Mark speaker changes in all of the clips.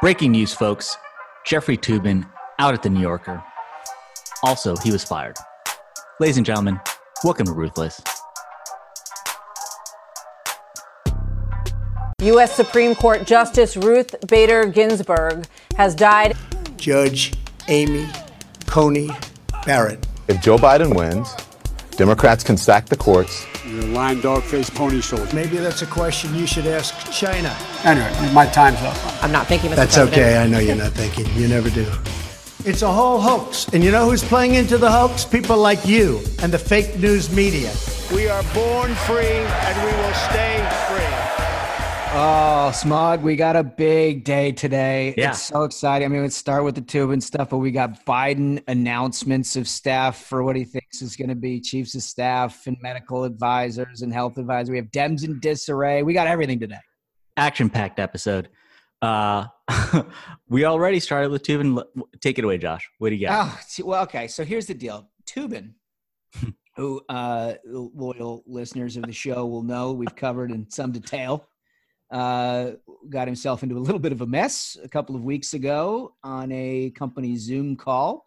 Speaker 1: Breaking news, folks. Jeffrey Toobin out at the New Yorker. Also, he was fired. Ladies and gentlemen, welcome to Ruthless.
Speaker 2: U.S. Supreme Court Justice Ruth Bader Ginsburg has died.
Speaker 3: Judge Amy Coney Barrett.
Speaker 4: If Joe Biden wins, Democrats can sack the courts.
Speaker 5: You're a lying dog faced pony soldier.
Speaker 3: Maybe that's a question you should ask China.
Speaker 5: Anyway, my time's up.
Speaker 2: I'm not thinking, Mr.
Speaker 3: That's
Speaker 2: President.
Speaker 3: okay. I know you're not thinking. You never do. It's a whole hoax. And you know who's playing into the hoax? People like you and the fake news media.
Speaker 6: We are born free and we will stay free.
Speaker 7: Oh, Smug, we got a big day today.
Speaker 1: Yeah.
Speaker 7: It's so exciting. I mean, let's start with the Toobin stuff, but we got Biden announcements of staff for what he thinks is going to be chiefs of staff and medical advisors and health advisors. We have Dems in disarray. We got everything today.
Speaker 1: Action packed episode. Uh, we already started with Toobin. Take it away, Josh. What do you got?
Speaker 7: Oh, well, okay. So here's the deal. Toobin, who uh, loyal listeners of the show will know we've covered in some detail, uh, got himself into a little bit of a mess a couple of weeks ago on a company Zoom call.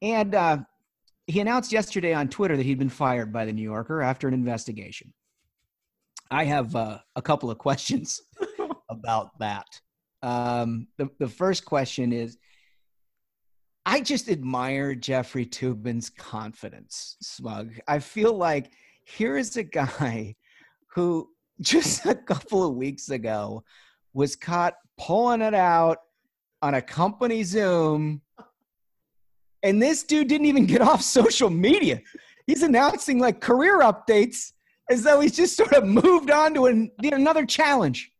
Speaker 7: And uh, he announced yesterday on Twitter that he'd been fired by the New Yorker after an investigation. I have uh, a couple of questions about that. Um, the, the first question is I just admire Jeffrey Toobin's confidence, Smug. I feel like here is a guy who just a couple of weeks ago was caught pulling it out on a company Zoom. And this dude didn't even get off social media. He's announcing like career updates as though he's just sort of moved on to an, another challenge.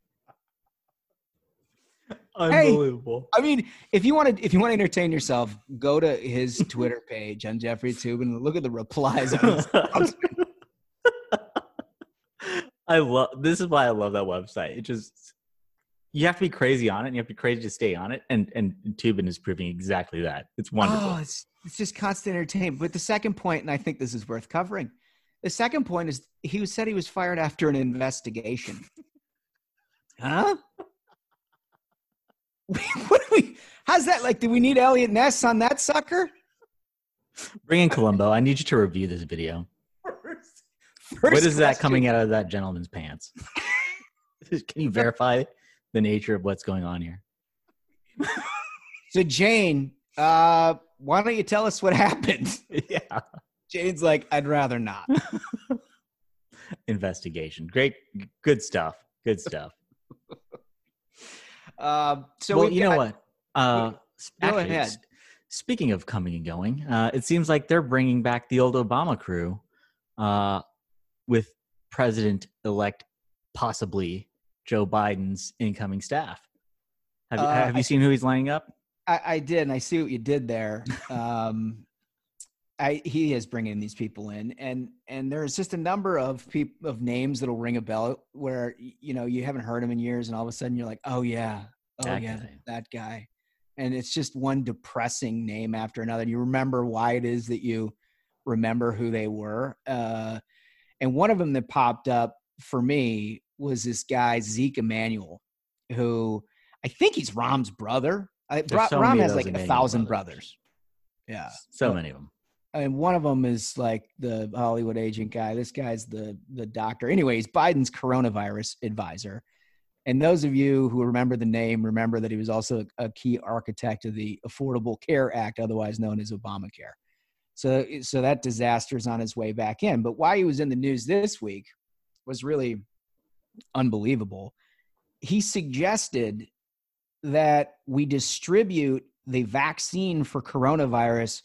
Speaker 1: Unbelievable.
Speaker 7: I mean, if you want to, if you want to entertain yourself, go to his Twitter page on Jeffrey Toobin look at the replies.
Speaker 1: I love this is why I love that website. It just you have to be crazy on it and you have to be crazy to stay on it. And and Toobin is proving exactly that. It's oh, wonderful.
Speaker 7: oh, it's it's just constant entertainment. But the second point, and I think this is worth covering. The second point is he said he was fired after an investigation. huh? what do we? How's that like? Do we need Elliot Ness on that sucker?
Speaker 1: Bring in Columbo. I need you to review this video. What is that
Speaker 7: question.
Speaker 1: coming out of that gentleman's pants? Can you verify the nature of what's going on here?
Speaker 7: So Jane, uh, why don't you tell us what happened?
Speaker 1: yeah.
Speaker 7: Jane's like, I'd rather not.
Speaker 1: Investigation. Great. Good stuff. Good stuff.
Speaker 7: Um, so
Speaker 1: well, you know what? Uh,
Speaker 7: Go
Speaker 1: actually,
Speaker 7: ahead.
Speaker 1: Speaking of coming and going, uh, it seems like they're bringing back the old Obama crew uh, with President-elect, possibly Joe Biden's incoming staff. Have, you
Speaker 7: Uh,
Speaker 1: have you
Speaker 7: I-
Speaker 1: seen who he's lining up?
Speaker 7: I, I did, and I see what you did there. Um, I he is bringing these people in, and and there's just a number of people of names that'll ring a bell where you know you haven't heard them in years, and all of a sudden you're like, oh yeah, oh
Speaker 1: That
Speaker 7: yeah,
Speaker 1: guy.
Speaker 7: that guy, and it's just one depressing name after another. You remember why it is that you remember who they were, uh, and one of them that popped up for me was this guy Zeke Emanuel, who I think he's Rahm's brother. I, Bra-
Speaker 1: so
Speaker 7: Rom has like a thousand
Speaker 1: brothers.
Speaker 7: brothers. Yeah,
Speaker 1: So many of them.
Speaker 7: and one of them is like the Hollywood agent guy. This guy's the the doctor. Anyways, Biden's coronavirus advisor. And those of you who remember the name remember that he was also a key architect of the Affordable Care Act, otherwise known as Obamacare. So, so that disaster is on its way back in. But why he was in the news this week was really unbelievable. He suggested that we distribute the vaccine for coronavirus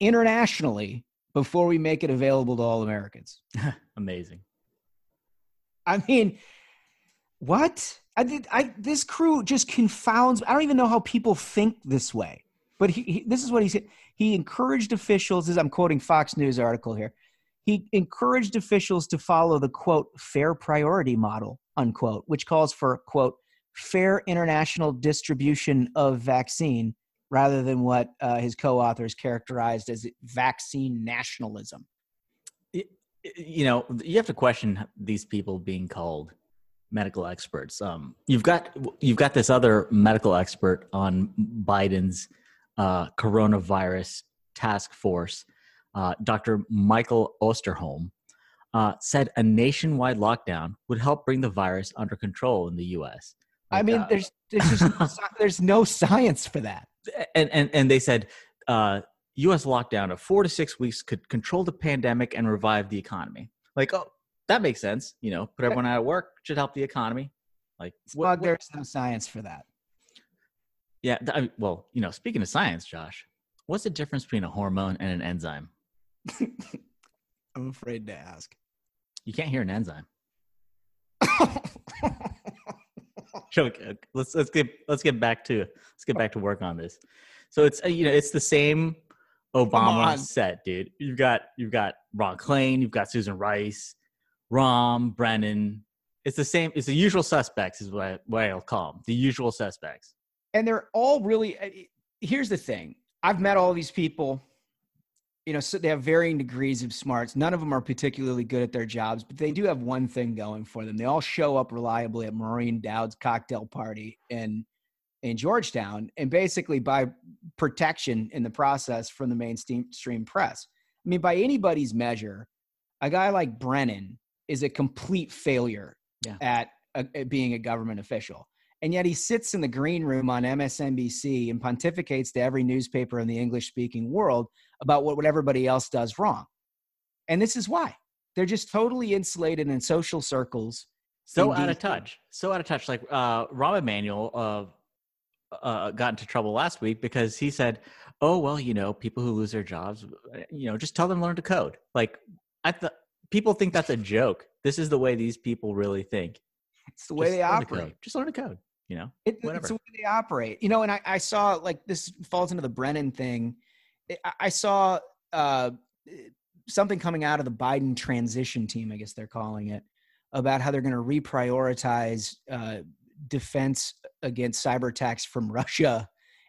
Speaker 7: internationally before we make it available to all Americans.
Speaker 1: Amazing.
Speaker 7: I mean, what? I did. I this crew just confounds. I don't even know how people think this way. But he, he this is what he said. He encouraged officials. As I'm quoting Fox News article here, he encouraged officials to follow the quote fair priority model unquote, which calls for quote fair international distribution of vaccine rather than what uh, his co-authors characterized as vaccine nationalism.
Speaker 1: you know, you have to question these people being called medical experts. Um, you've got you've got this other medical expert on Biden's uh, coronavirus task force, uh, Dr. Michael Osterholm, uh, said a nationwide lockdown would help bring the virus under control in the U.S.
Speaker 7: I mean,
Speaker 1: uh,
Speaker 7: there's there's just no, there's no science for that.
Speaker 1: and and and they said uh, U.S. lockdown of four to six weeks could control the pandemic and revive the economy. Like, oh, that makes sense. You know, put everyone out of work should help the economy. Like, what-
Speaker 7: Well,
Speaker 1: what-
Speaker 7: there's no science for that.
Speaker 1: Yeah. I well, you know, speaking of science, Josh, what's the difference between a hormone and an enzyme?
Speaker 7: I'm afraid to ask.
Speaker 1: You can't hear an enzyme. We- uh, let's let's get let's get back to let's get back to work on this. So it's uh, you know it's the same Obama set, dude. You've got you've got Ron Klain, you've got Susan Rice, Rom Brennan. It's the same. It's the usual suspects, is what I, what I'll call them. The usual suspects.
Speaker 7: And they're all really uh, here's the thing. I've met all these people you know so they have varying degrees of smarts. None of them are particularly good at their jobs but they do have one thing going for them. They all show up reliably at maureen dowd's cocktail party in in georgetown and basically by protection in the process from the mainstream press. I mean by anybody's measure a guy like brennan is a complete failure
Speaker 1: Yeah.
Speaker 7: at, uh, at being a government official and yet he sits in the green room on MSNBC and pontificates to every newspaper in the English speaking world about what, what everybody else does wrong. And this is why they're just totally insulated in social circles.
Speaker 1: So out of touch. So out of touch. Like uh, Rahm Emanuel uh, uh, got into trouble last week because he said, "Oh well, you know, people who lose their jobs, you know, just tell them to learn to code." Like I thought, people think that's a joke. This is the way these people really think.
Speaker 7: It's the way
Speaker 1: Just
Speaker 7: they operate.
Speaker 1: Just learn to code. You know,
Speaker 7: It,
Speaker 1: Whatever.
Speaker 7: it's the way they operate. You know, and I, I saw like this falls into the Brennan thing. I, I saw uh, something coming out of the Biden transition team, I guess they're calling it, about how they're going to reprioritize uh, defense against cyber attacks from Russia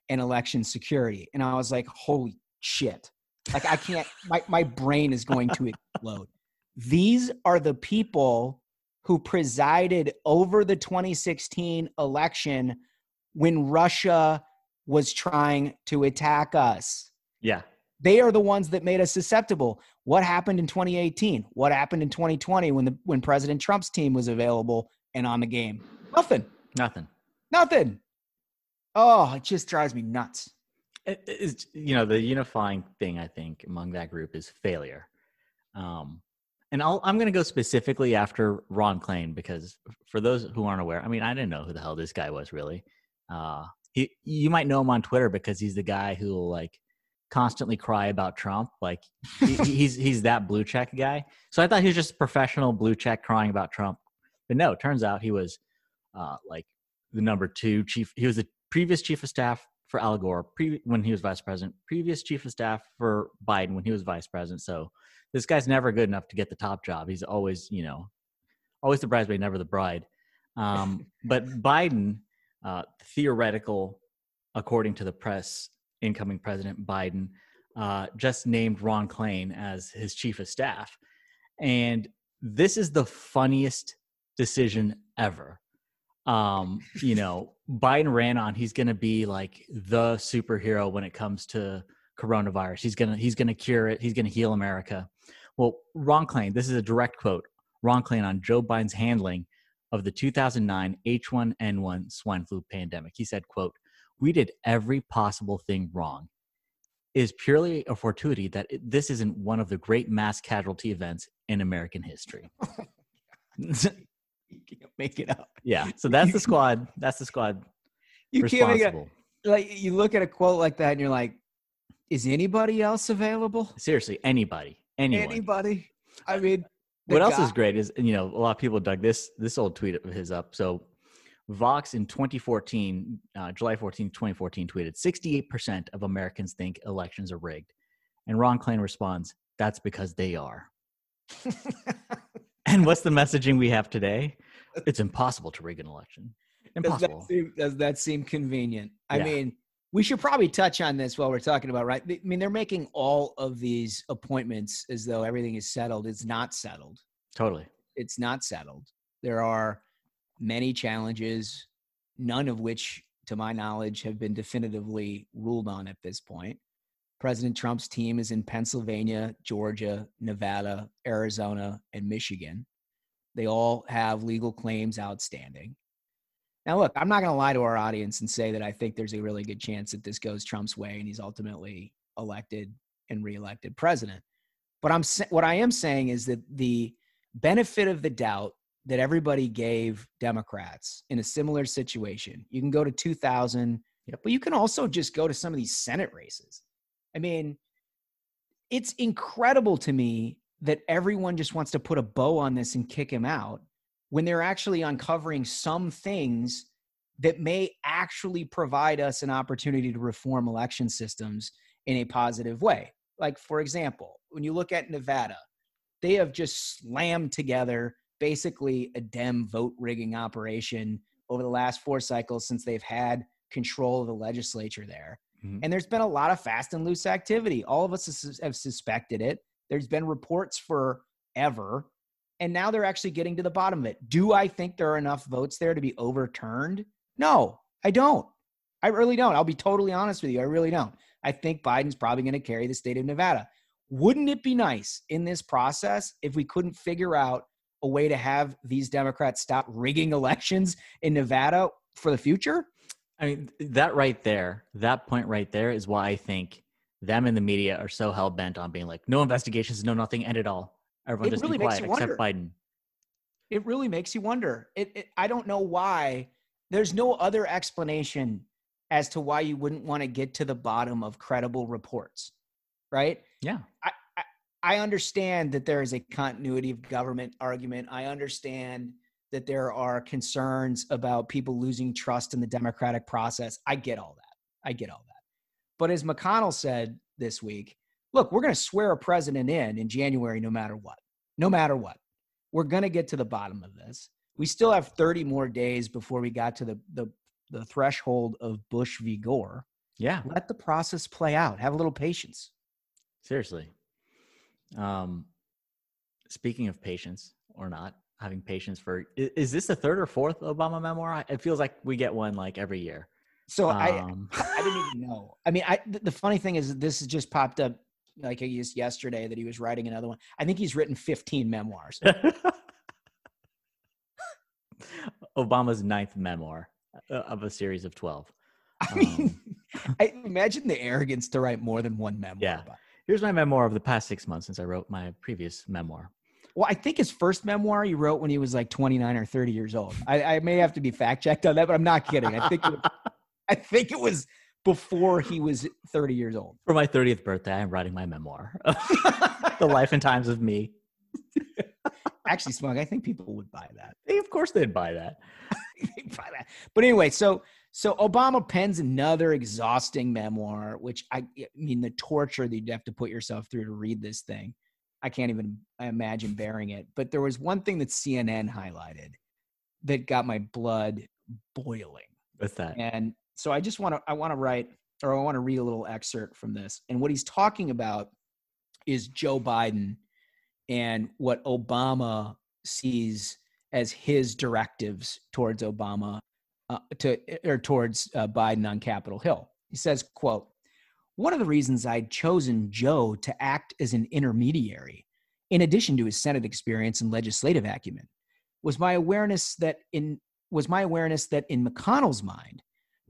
Speaker 7: and election security. And I was like, holy shit. Like I can't, my, my brain is going to explode. These are the people who presided over the 2016 election when Russia was trying to attack us.
Speaker 1: yeah,
Speaker 7: They are the ones that made us susceptible. What happened in 2018? What happened in 2020 when the when President Trump's team was available and on the game? Nothing.
Speaker 1: nothing.
Speaker 7: Nothing. Oh, it just drives me nuts.
Speaker 1: It, it's you know the unifying thing I think among that group is failure. Um, and I'll, I'm going to go specifically after Ron Klain because for those who aren't aware, I mean, I didn't know who the hell this guy was really. Uh, he, you might know him on Twitter because he's the guy who will like constantly cry about Trump. Like he, he's he's that blue check guy. So I thought he was just a professional blue check crying about Trump, but no, it turns out he was uh, like the number two chief. He was the previous chief of staff for Al Gore pre- when he was vice president, previous chief of staff for Biden when he was vice president. So this guy's never good enough to get the top job. He's always, you know, always the bridesmaid, never the bride. Um, but Biden, uh, theoretical, according to the press, incoming President Biden, uh, just named Ron Klain as his chief of staff. And this is the funniest decision ever. Um, you know, Biden ran on he's going to be like the superhero when it comes to coronavirus. He's going to he's going to cure it. He's going to heal America. Well, Ron Klain, this is a direct quote. Ron Klain on Joe Biden's handling of the 2009 H1N1 swine flu pandemic. He said, quote, "We did every possible thing wrong. It is purely a fortuity that it, this isn't one of the great mass casualty events in American history."
Speaker 7: Oh you can't make it up.
Speaker 1: yeah, so that's the squad. That's the squad
Speaker 7: You can't make it like you look at a quote like that and you're like, is anybody else available?
Speaker 1: Seriously, anybody, anyone.
Speaker 7: Anybody? I mean,
Speaker 1: what else is great is you know a lot of people dug this this old tweet of his up. So Vox in 2014, uh, July 14, 2014, tweeted 68% of Americans think elections are rigged, and Ron Klain responds, "That's because they are." and what's the messaging we have today? It's impossible to rig an election.
Speaker 7: Does
Speaker 1: Impossible.
Speaker 7: that seem, does that seem convenient? I
Speaker 1: Yeah.
Speaker 7: mean, we should probably touch on this while we're talking about right. I mean, they're making all of these appointments as though everything is settled. It's not settled.
Speaker 1: Totally.
Speaker 7: It's not settled. There are many challenges, none of which, to my knowledge, have been definitively ruled on at this point. President Trump's team is in Pennsylvania, Georgia, Nevada, Arizona, and Michigan. They all have legal claims outstanding. Now, look, I'm not going to lie to our audience and say that I think there's a really good chance that this goes Trump's way and he's ultimately elected and reelected president. But I'm what I am saying is that the benefit of the doubt that everybody gave Democrats in a similar situation. You can go to 2000, yep. but you can also just go to some of these Senate races. I mean, it's incredible to me that everyone just wants to put a bow on this and kick him out when they're actually uncovering some things that may actually provide us an opportunity to reform election systems in a positive way. Like, for example, when you look at Nevada, they have just slammed together basically a Dem vote rigging operation over the last four cycles since they've had control of the legislature there. Mm-hmm. And there's been a lot of fast and loose activity. All of us have suspected it. There's been reports forever. And now they're actually getting to the bottom of it. Do I think there are enough votes there to be overturned? No, I don't. I really don't. I'll be totally honest with you. I really don't. I think Biden's probably going to carry the state of Nevada. Wouldn't it be nice in this process if we couldn't figure out a way to have these Democrats stop rigging elections in Nevada for the future?
Speaker 1: I mean, that right there, that point right there is why I think them and the media are so hell bent on being like, no investigations, no nothing, end it all. Everyone it just really be quiet except Biden.
Speaker 7: It really makes you wonder. It, it, I don't know why. There's no other explanation as to why you wouldn't want to get to the bottom of credible reports, right?
Speaker 1: Yeah.
Speaker 7: I, I, I understand that there is a continuity of government argument. I understand that there are concerns about people losing trust in the democratic process. I get all that. I get all that. But as McConnell said this week, look, we're going to swear a president in in January no matter what. No matter what. We're going to get to the bottom of this. We still have 30 more days before we got to the, the the threshold of Bush v. Gore.
Speaker 1: Yeah.
Speaker 7: Let the process play out. Have a little patience.
Speaker 1: Seriously. Um, speaking of patience or not having patience for, is, is this the third or fourth Obama memoir? It feels like we get one like every year.
Speaker 7: So um, I, I didn't even know. I mean, I, the funny thing is this has just popped up like just yesterday that he was writing another one. I think he's written 15 memoirs.
Speaker 1: Obama's ninth memoir. Uh, of a series of 12.
Speaker 7: I mean, um, I imagine the arrogance to write more than one memoir.
Speaker 1: Yeah. Here's my memoir of the past six months since I wrote my previous memoir.
Speaker 7: Well, I think his first memoir he wrote when he was like 29 or 30 years old. I, I may have to be fact checked on that, but I'm not kidding. I think it, I think it was before he was 30 years old.
Speaker 1: For my 30th birthday, I'm writing my memoir, the life and times of me.
Speaker 7: Actually, Smug, I think people would buy that.
Speaker 1: Hey, of course, they'd buy that.
Speaker 7: but anyway, so so Obama pens another exhausting memoir, which I, I mean the torture that you'd have to put yourself through to read this thing. I can't even imagine bearing it. But there was one thing that CNN highlighted that got my blood boiling.
Speaker 1: What's that?
Speaker 7: And so I just want to I want to write or I want to read a little excerpt from this. And what he's talking about is Joe Biden and what Obama sees as his directives towards Obama uh, to or towards uh, Biden on Capitol Hill. He says, "quote One of the reasons I'd chosen Joe to act as an intermediary, in addition to his Senate experience and legislative acumen, was my awareness that in was my awareness that in McConnell's mind."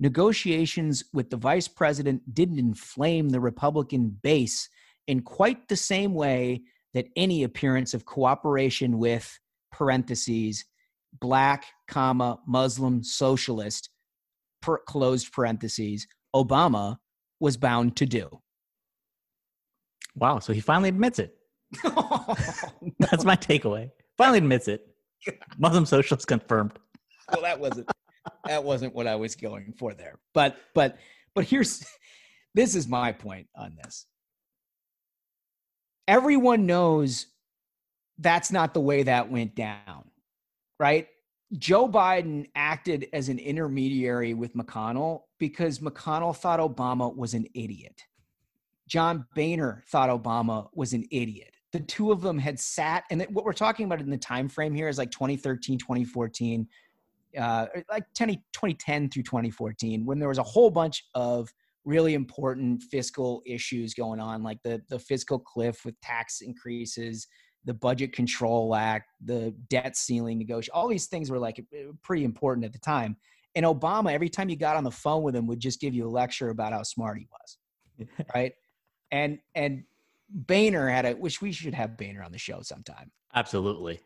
Speaker 7: Negotiations with the vice president didn't inflame the Republican base in quite the same way that any appearance of cooperation with parentheses black comma muslim socialist per, closed parentheses obama was bound to do.
Speaker 1: Wow so he finally admits it. That's my takeaway. Finally admits it. Muslim socialist confirmed.
Speaker 7: Well that wasn't that wasn't what i was going for there but but but here's this is my point on this everyone knows that's not the way that went down, right? Joe Biden acted as an intermediary with McConnell because McConnell thought Obama was an idiot. John Boehner thought Obama was an idiot. The two of them had sat, and what we're talking about in the time frame here is like 2013, 2014. Uh, like 10, 2010 through 2014, when there was a whole bunch of really important fiscal issues going on, like the the fiscal cliff with tax increases, the Budget Control Act, the debt ceiling negotiation. All these things were like eh, pretty important at the time. And Obama, every time you got on the phone with him, would just give you a lecture about how smart he was, right? And and Boehner had a, which we should have Boehner on the show sometime.
Speaker 1: Absolutely,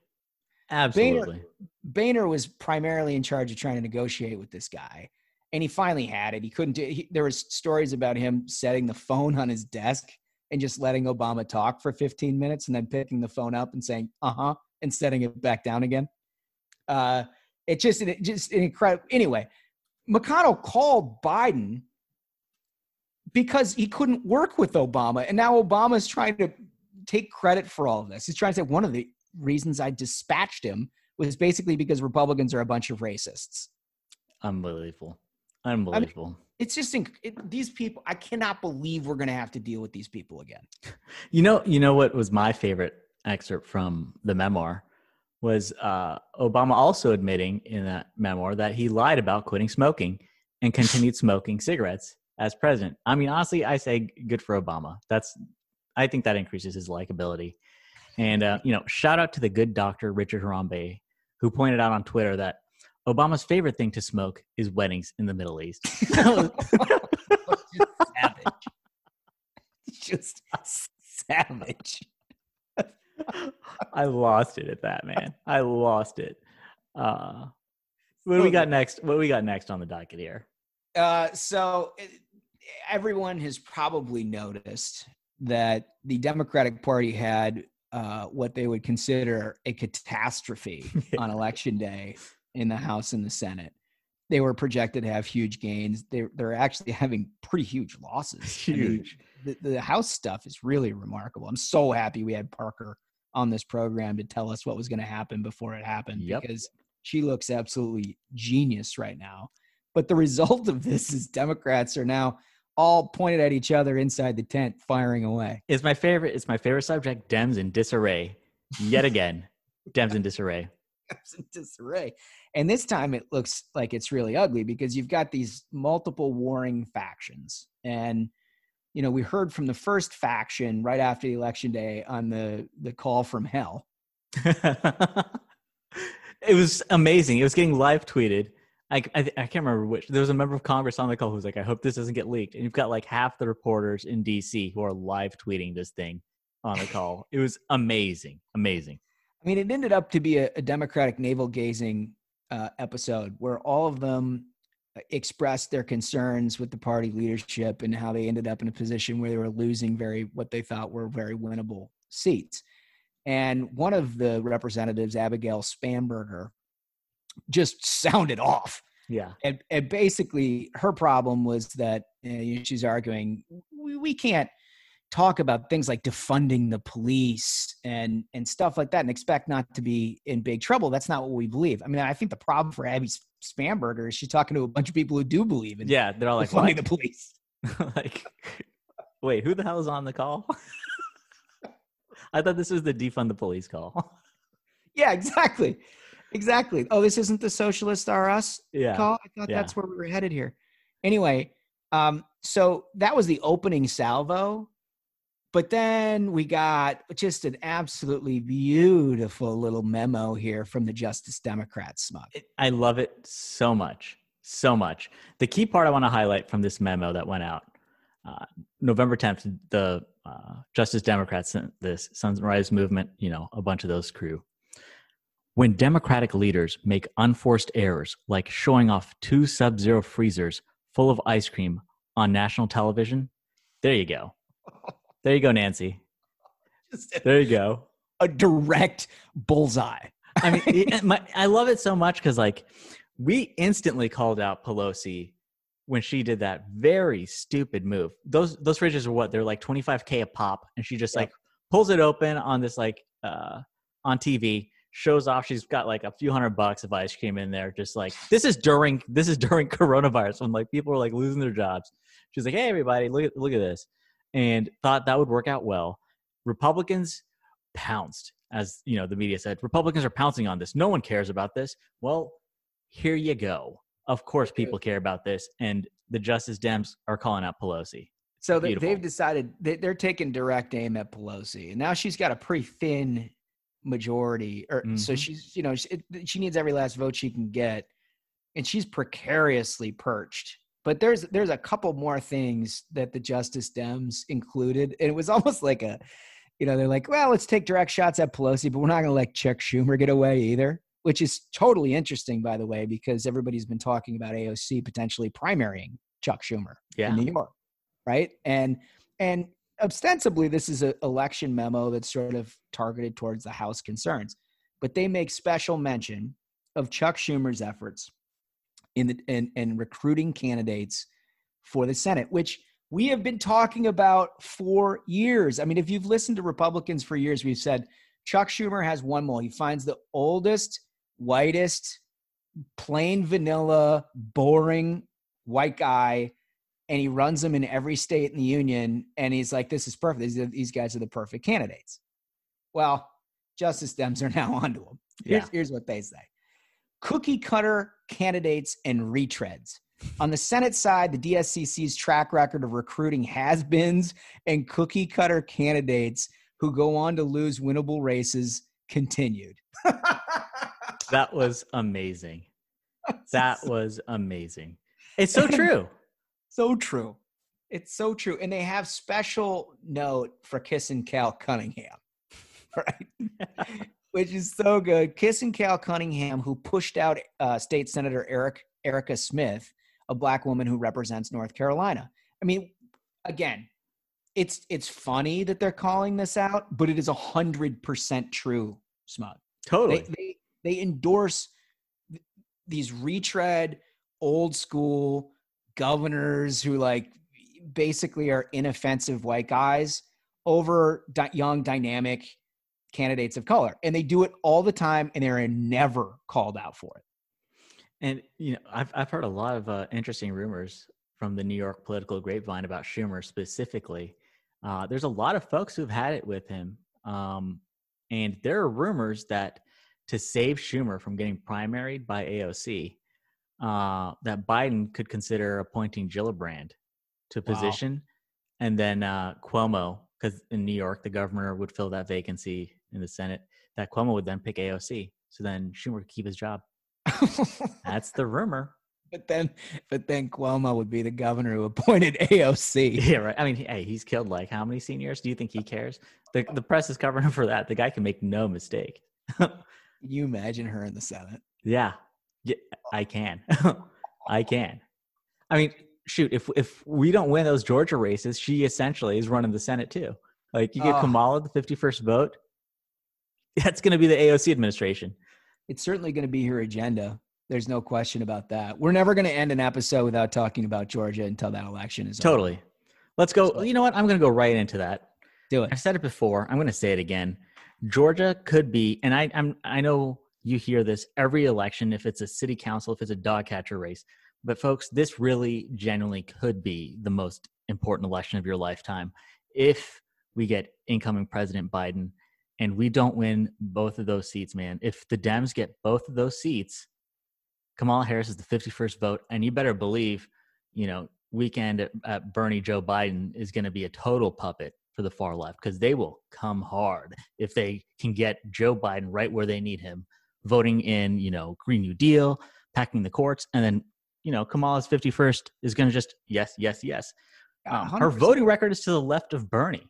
Speaker 1: absolutely.
Speaker 7: Boehner, Boehner was primarily in charge of trying to negotiate with this guy, and he finally had it. He couldn't do. He, there was stories about him setting the phone on his desk and just letting Obama talk for 15 minutes, and then picking the phone up and saying "uh huh" and setting it back down again. Uh, it just it just an incredible. Anyway, McConnell called Biden because he couldn't work with Obama, and now Obama's trying to take credit for all of this. He's trying to say one of the reasons I dispatched him was basically because Republicans are a bunch of racists.
Speaker 1: Unbelievable. Unbelievable. I mean,
Speaker 7: it's just it, these people. I cannot believe we're going to have to deal with these people again.
Speaker 1: You know, you know what was my favorite excerpt from the memoir was uh, Obama also admitting in that memoir that he lied about quitting smoking and continued smoking cigarettes as president. I mean, honestly, I say good for Obama. That's I think that increases his likability. And uh, you know, shout out to the good doctor Richard Harambe, who pointed out on Twitter that Obama's favorite thing to smoke is weddings in the Middle East. Savage.
Speaker 7: Just savage.
Speaker 1: I lost it at that, man. I lost it. Uh, what do we got next? What do we got next on the docket here?
Speaker 7: Uh, so it, everyone has probably noticed that the Democratic Party had uh, what they would consider a catastrophe on election day in the House and the Senate. They were projected to have huge gains. They're they're actually having pretty huge losses.
Speaker 1: Huge.
Speaker 7: I mean, the, the House stuff is really remarkable. I'm so happy we had Parker on this program to tell us what was going to happen before it happened
Speaker 1: yep.
Speaker 7: because she looks absolutely genius right now. But the result of this is Democrats are now all pointed at each other inside the tent, firing away.
Speaker 1: It's my favorite. It's my favorite subject. Dems in disarray, yet again. Dems in disarray.
Speaker 7: Dems in disarray, and this time it looks like it's really ugly because you've got these multiple warring factions, and you know we heard from the first faction right after the election day on the the call from hell.
Speaker 1: it was amazing. It was getting live tweeted I, I, I can't remember which. There was a member of Congress on the call who was like, "I hope this doesn't get leaked." And you've got like half the reporters in D.C. who are live tweeting this thing on the call. it was amazing, amazing.
Speaker 7: I mean, it ended up to be a, a Democratic navel gazing uh, episode where all of them uh, expressed their concerns with the party leadership and how they ended up in a position where they were losing very what they thought were very winnable seats. And one of the representatives, Abigail Spanberger, just sounded off.
Speaker 1: Yeah.
Speaker 7: And, and basically, her problem was that eh, you know, she's arguing we, we can't talk about things like defunding the police and and stuff like that and expect not to be in big trouble. That's not what we believe. I mean, I think the problem for Abby Spanberger is she's talking to a bunch of people who do believe in
Speaker 1: yeah, they're all like
Speaker 7: defunding what? the police.
Speaker 1: like, wait, who the hell is on the call? I thought this was the defund the police call.
Speaker 7: yeah, exactly. Exactly. Oh, this isn't the socialist are us
Speaker 1: yeah.
Speaker 7: call. I thought
Speaker 1: yeah.
Speaker 7: that's where we were headed here. Anyway, um, so that was the opening salvo. But then we got just an absolutely beautiful little memo here from the Justice Democrats, Smug.
Speaker 1: I love it so much. So much. The key part I want to highlight from this memo that went out uh, November 10th, the uh, Justice Democrats sent this Sunrise Movement, you know, a bunch of those crew when Democratic leaders make unforced errors like showing off two sub zero freezers full of ice cream on national television, there you go. There you go, Nancy. There you go.
Speaker 7: A direct bullseye.
Speaker 1: I mean, it, my, I love it so much because, like, we instantly called out Pelosi when she did that very stupid move. Those those fridges are what? They're like 25k a pop, and she just yep. like pulls it open on this like uh on TV shows off she's got like a few hundred bucks of ice cream in there just like this is during this is during coronavirus when like people are like losing their jobs. She's like hey everybody look at look at this and thought that would work out well. Republicans pounced as you know the media said republicans are pouncing on this. No one cares about this. Well here you go. Of course, people care about this, and the Justice Dems are calling out Pelosi.
Speaker 7: So they, they've decided they, they're taking direct aim at Pelosi, and now she's got a pretty thin majority, or so
Speaker 1: Mhm.
Speaker 7: she's you know she, she needs every last vote she can get, and she's precariously perched. But there's there's a couple more things that the Justice Dems included, and it was almost like a, you know, they're like, well, let's take direct shots at Pelosi, but we're not going to let Chuck Schumer get away either, which is totally interesting, by the way, because everybody's been talking about AOC potentially primarying Chuck Schumer
Speaker 1: Yeah.
Speaker 7: in New York, right? And and ostensibly this is an election memo that's sort of targeted towards the House concerns, but they make special mention of Chuck Schumer's efforts in the in, in recruiting candidates for the Senate, which we have been talking about for years. I mean, if you've listened to Republicans for years, we've said Chuck Schumer has one goal. He finds the oldest, whitest, plain vanilla, boring white guy, and he runs them in every state in the union. And he's like, "This is perfect. These, these guys are the perfect candidates." Well, Justice Dems are now onto him. Here's,
Speaker 1: Yeah.
Speaker 7: here's what they say: cookie cutter candidates and retreads. On the Senate side, the DSCC's track record of recruiting has-beens and cookie cutter candidates who go on to lose winnable races continued.
Speaker 1: That was amazing. That was amazing. It's so true.
Speaker 7: So true. It's so true. And they have special note for Kiss and Cal Cunningham, right? Which is so good. Kiss and Cal Cunningham, who pushed out uh, State Senator Eric Erica Smith, a black woman who represents North Carolina. I mean, again, it's it's funny that they're calling this out, but it is a hundred percent true, Smug.
Speaker 1: Totally.
Speaker 7: They, they they endorse th- these retread old school governors who like basically are inoffensive white guys over di- young dynamic candidates of color and they do it all the time and they're never called out for it
Speaker 1: And you know, I've I've heard a lot of uh, interesting rumors from the New York political grapevine about Schumer specifically. Uh, there's a lot of folks who've had it with him, um, and there are rumors that to save Schumer from getting primaried by AOC, uh, that Biden could consider appointing Gillibrand to
Speaker 7: Wow.
Speaker 1: position, and then uh, Cuomo, because in New York the governor would fill that vacancy in the Senate. That Cuomo would then pick AOC, so then Schumer could keep his job. That's the rumor.
Speaker 7: but then but then Cuomo would be the governor who appointed AOC
Speaker 1: Yeah, right. I mean, hey, he's killed like how many seniors? Do you think he cares? The the press is covering him for that. The guy can make no mistake.
Speaker 7: You imagine her in the Senate
Speaker 1: yeah, I can. I can. I mean, shoot, if if we don't win those Georgia races, she essentially is running the Senate too. Like you get
Speaker 7: Oh.
Speaker 1: Kamala the fifty first vote, that's going to be the AOC administration.
Speaker 7: it's certainly going to be her agenda. There's no question about that. We're never going to end an episode without talking about Georgia until that election is over.
Speaker 1: Totally. Let's go.
Speaker 7: So-
Speaker 1: You know what? I'm going to go right into that.
Speaker 7: Do it.
Speaker 1: I've said it before. I'm going to say it again. Georgia could be, and I, I'm, I know you hear this every election. If it's a city council, if it's a dog catcher race, but folks, this really genuinely could be the most important election of your lifetime. If we get incoming President Biden and we don't win both of those seats, man, if the Dems get both of those seats, Kamala Harris is the 51st vote, and you better believe, you know, weekend at, at Bernie Joe Biden is going to be a total puppet for the far left because they will come hard if they can get Joe Biden right where they need him, voting in, you know, Green New Deal, packing the courts, and then, you know, Kamala's 51st is going to just yes, yes, yes. Um, her voting record is to the left of Bernie.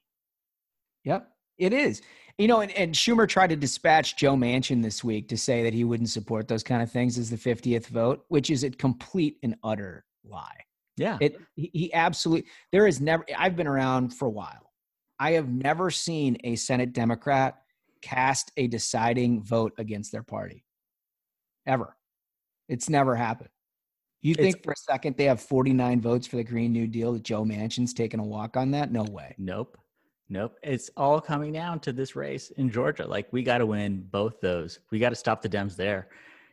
Speaker 7: Yep, it is. You know, and, and Schumer tried to dispatch Joe Manchin this week to say that he wouldn't support those kind of things as the 50th vote, which is a complete and utter lie.
Speaker 1: Yeah.
Speaker 7: It he, he absolutely there is never I've been around for a while. I have never seen a Senate Democrat cast a deciding vote against their party. Ever. It's never happened. You
Speaker 1: It's-
Speaker 7: think for a second they have 49 votes for the Green New Deal that Joe Manchin's taking a walk on that? No way.
Speaker 1: Nope. Nope. It's all coming down to this race in Georgia. Like we got to win both those. We got to stop the Dems there.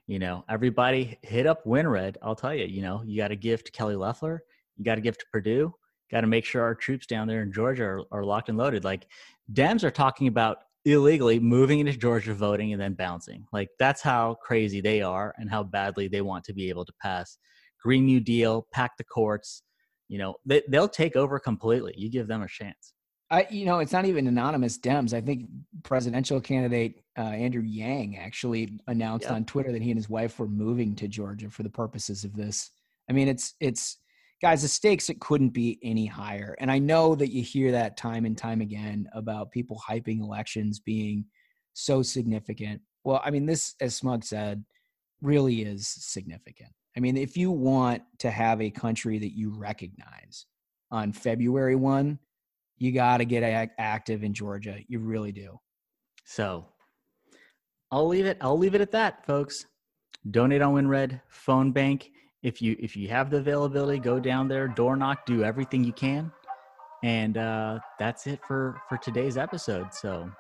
Speaker 1: You know, everybody hit up Winred. I'll tell you, you know, you got to give to Kelly Loeffler. You got to give to Perdue. Got to make sure our troops down there in Georgia are, are locked and loaded. Like Dems are talking about illegally moving into Georgia, voting, and then bouncing. Like that's how crazy they are and how badly they want to be able to pass Green New Deal, pack the courts. You know, they, they'll take over completely. You give them a chance.
Speaker 7: I, you know, it's not even anonymous Dems. I think presidential candidate uh, Andrew Yang actually announced
Speaker 1: Yeah.
Speaker 7: on Twitter that he and his wife were moving to Georgia for the purposes of this. I mean, it's it's guys, the stakes it couldn't be any higher. And I know that you hear that time and time again about people hyping elections being so significant. Well, I mean, this, as Smug said, really is significant. I mean, if you want to have a country that you recognize on February 1, you got to get active in Georgia. You really do.
Speaker 1: So I'll leave it. I'll leave it at that, folks. Donate on WinRed phone bank. If you if you have the availability, go down there, door knock, do everything you can, and uh, that's it for for today's episode. So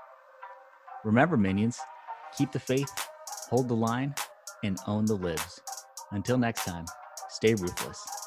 Speaker 1: remember, minions, keep the faith, hold the line, and own the libs. Until next time, stay ruthless.